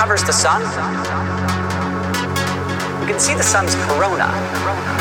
Radio. the sun, you can see the sun's corona.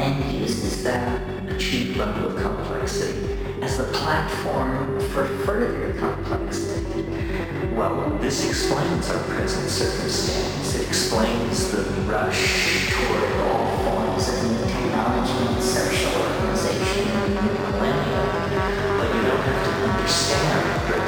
Then uses that achieved level of complexity as the platform for further complexity. Well, this explains our present circumstance. It explains the rush toward all forms of new technology and social organization in the millennium. But you don't have to understand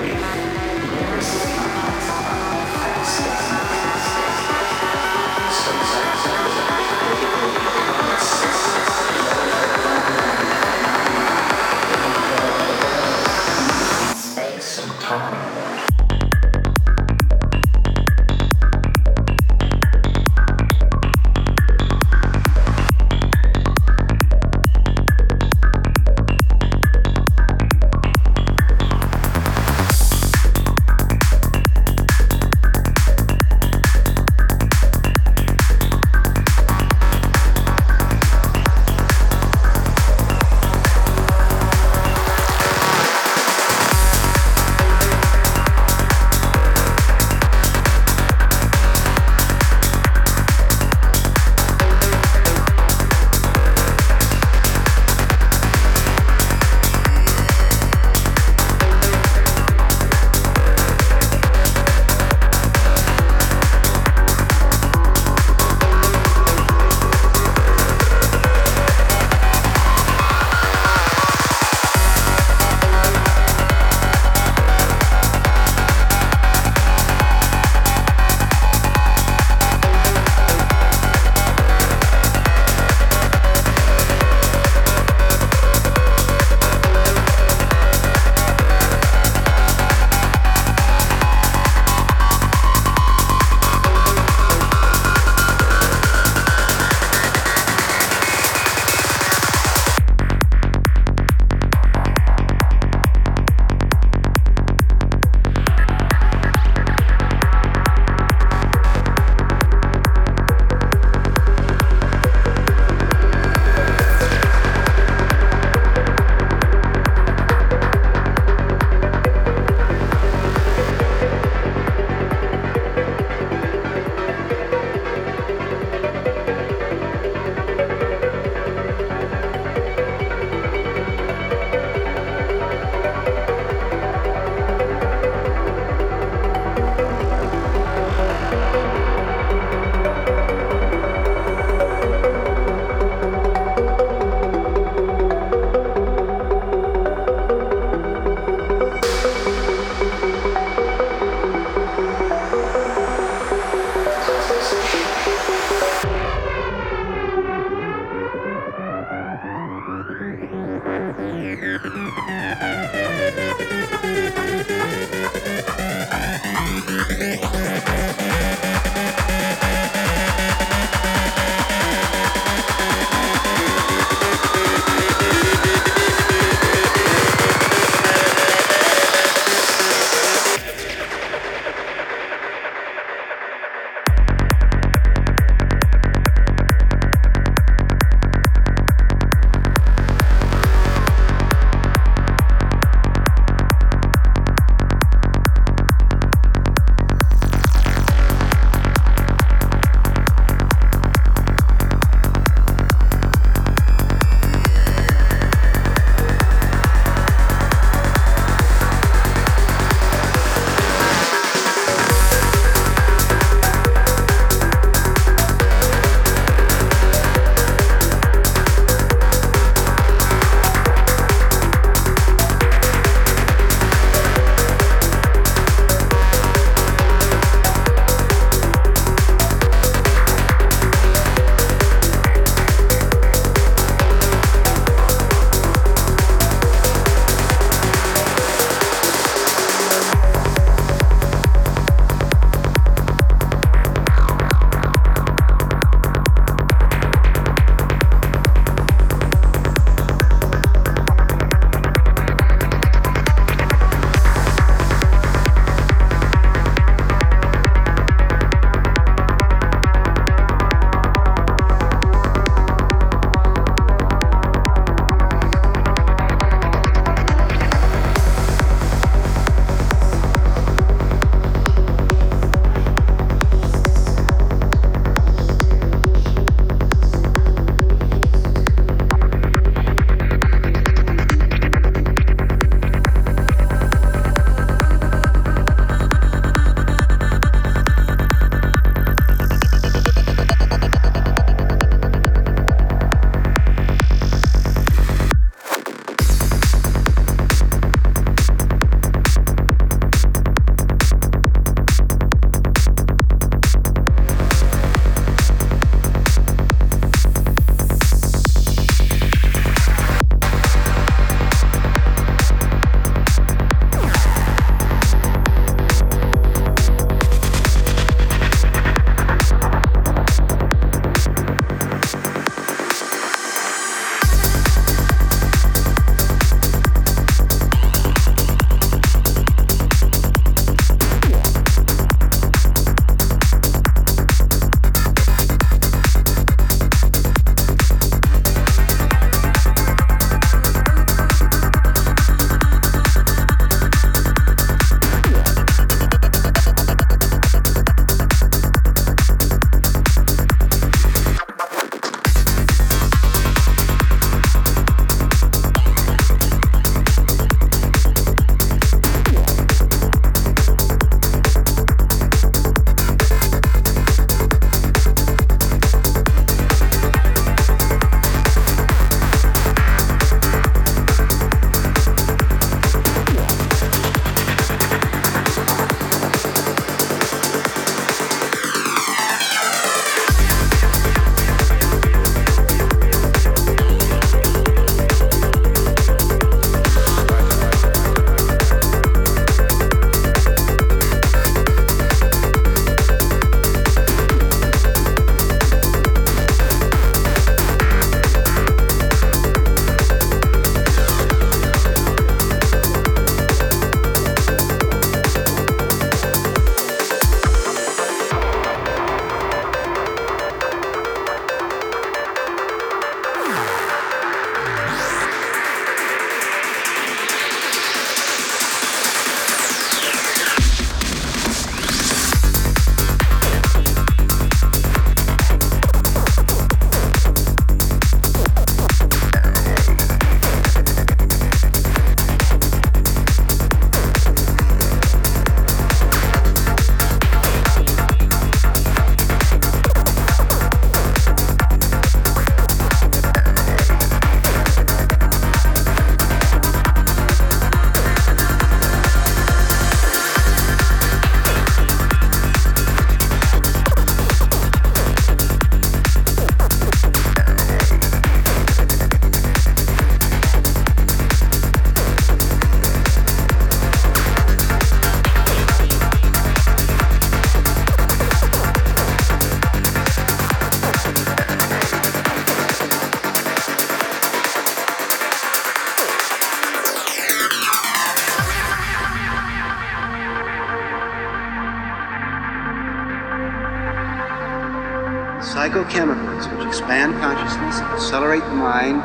psychochemicals which expand consciousness, accelerate the mind,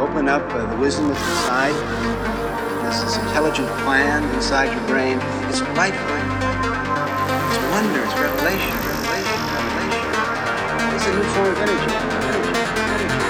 open up uh, the wisdom that's inside. There's this intelligent plan inside your brain. It's life. It's wonder. It's revelation. Revelation. Revelation. It's a new form of energy. Energy. Energy.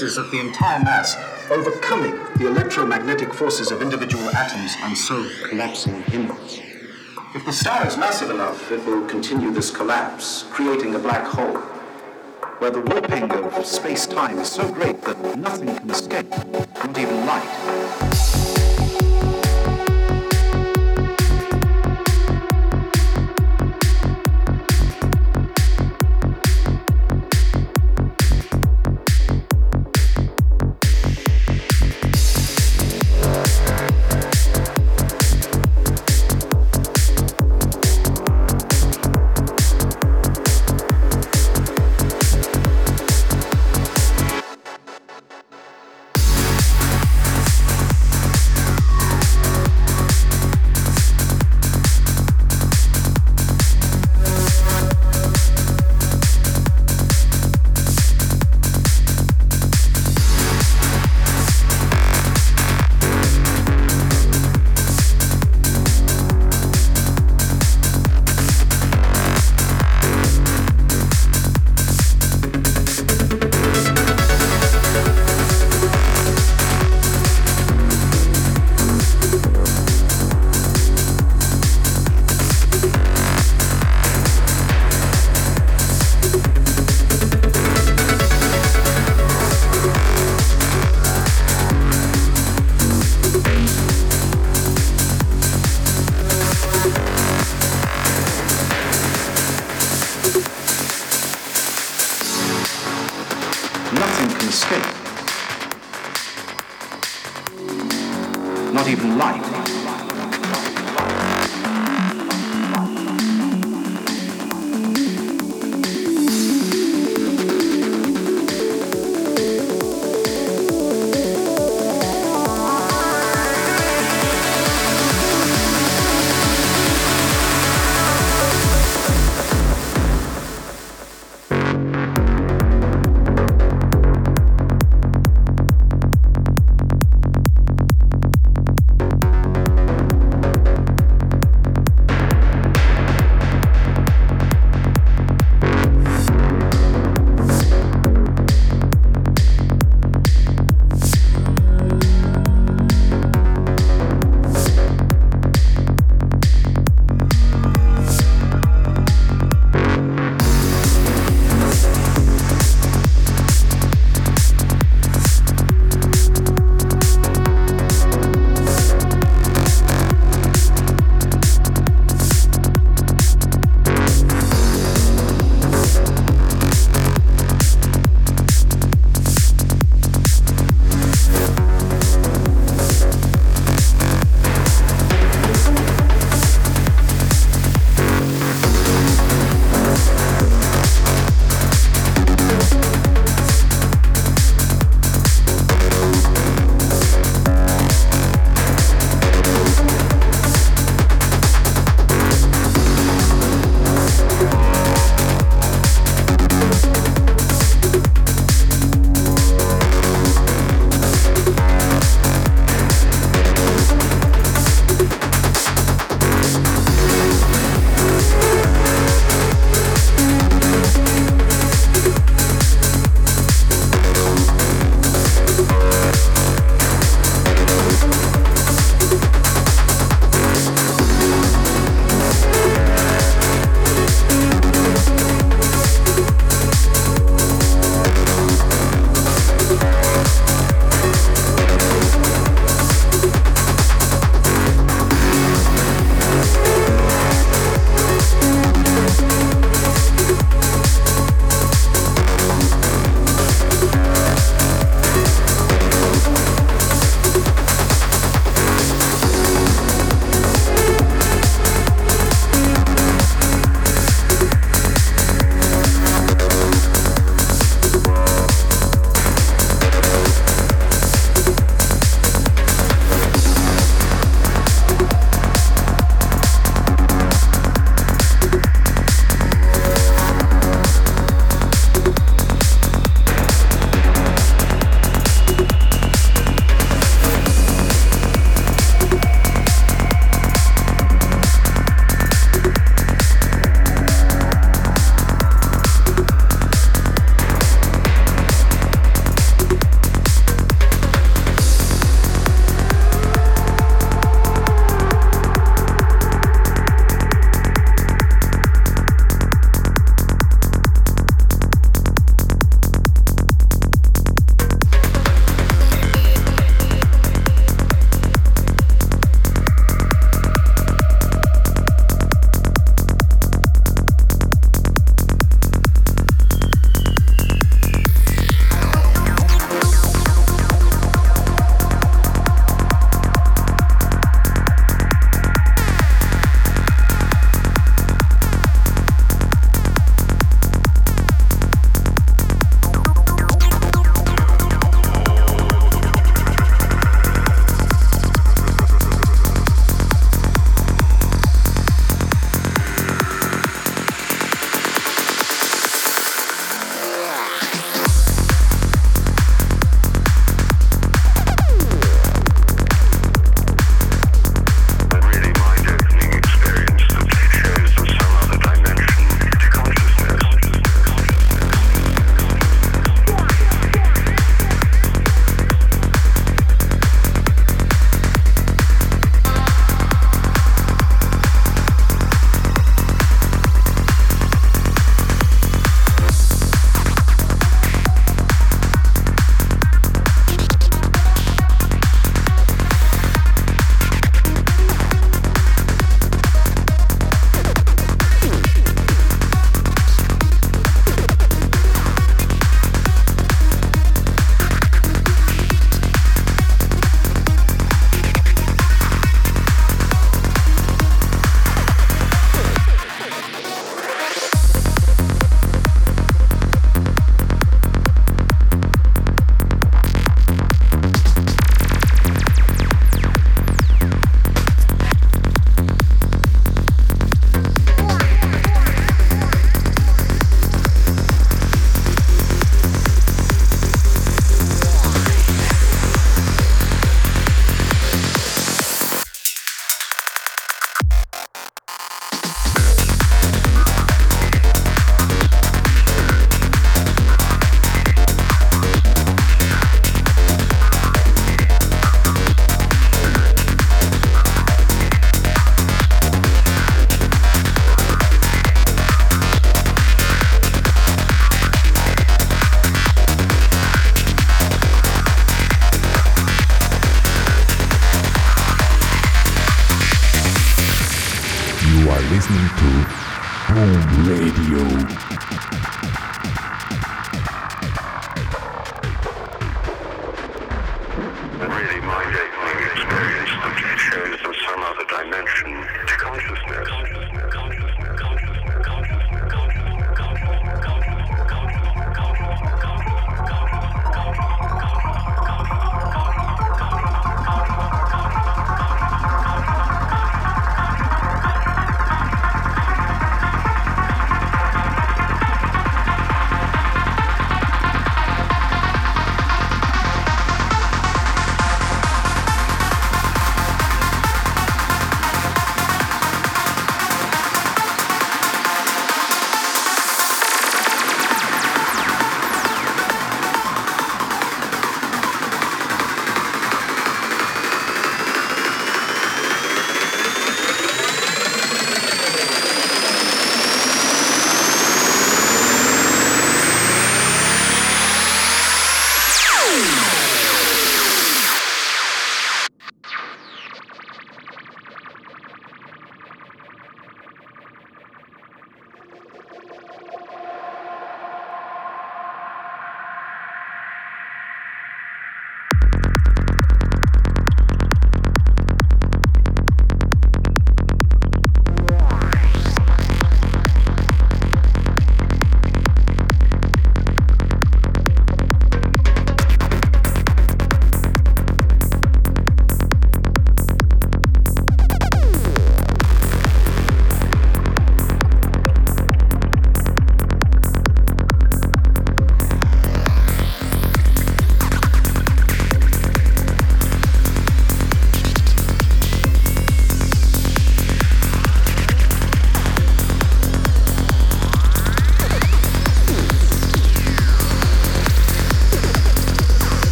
Forces of the entire mass overcoming the electromagnetic forces of individual atoms and so collapsing inwards. If the star is massive enough, it will continue this collapse, creating a black hole, where the warping of space-time is so great that nothing can escape, not even light.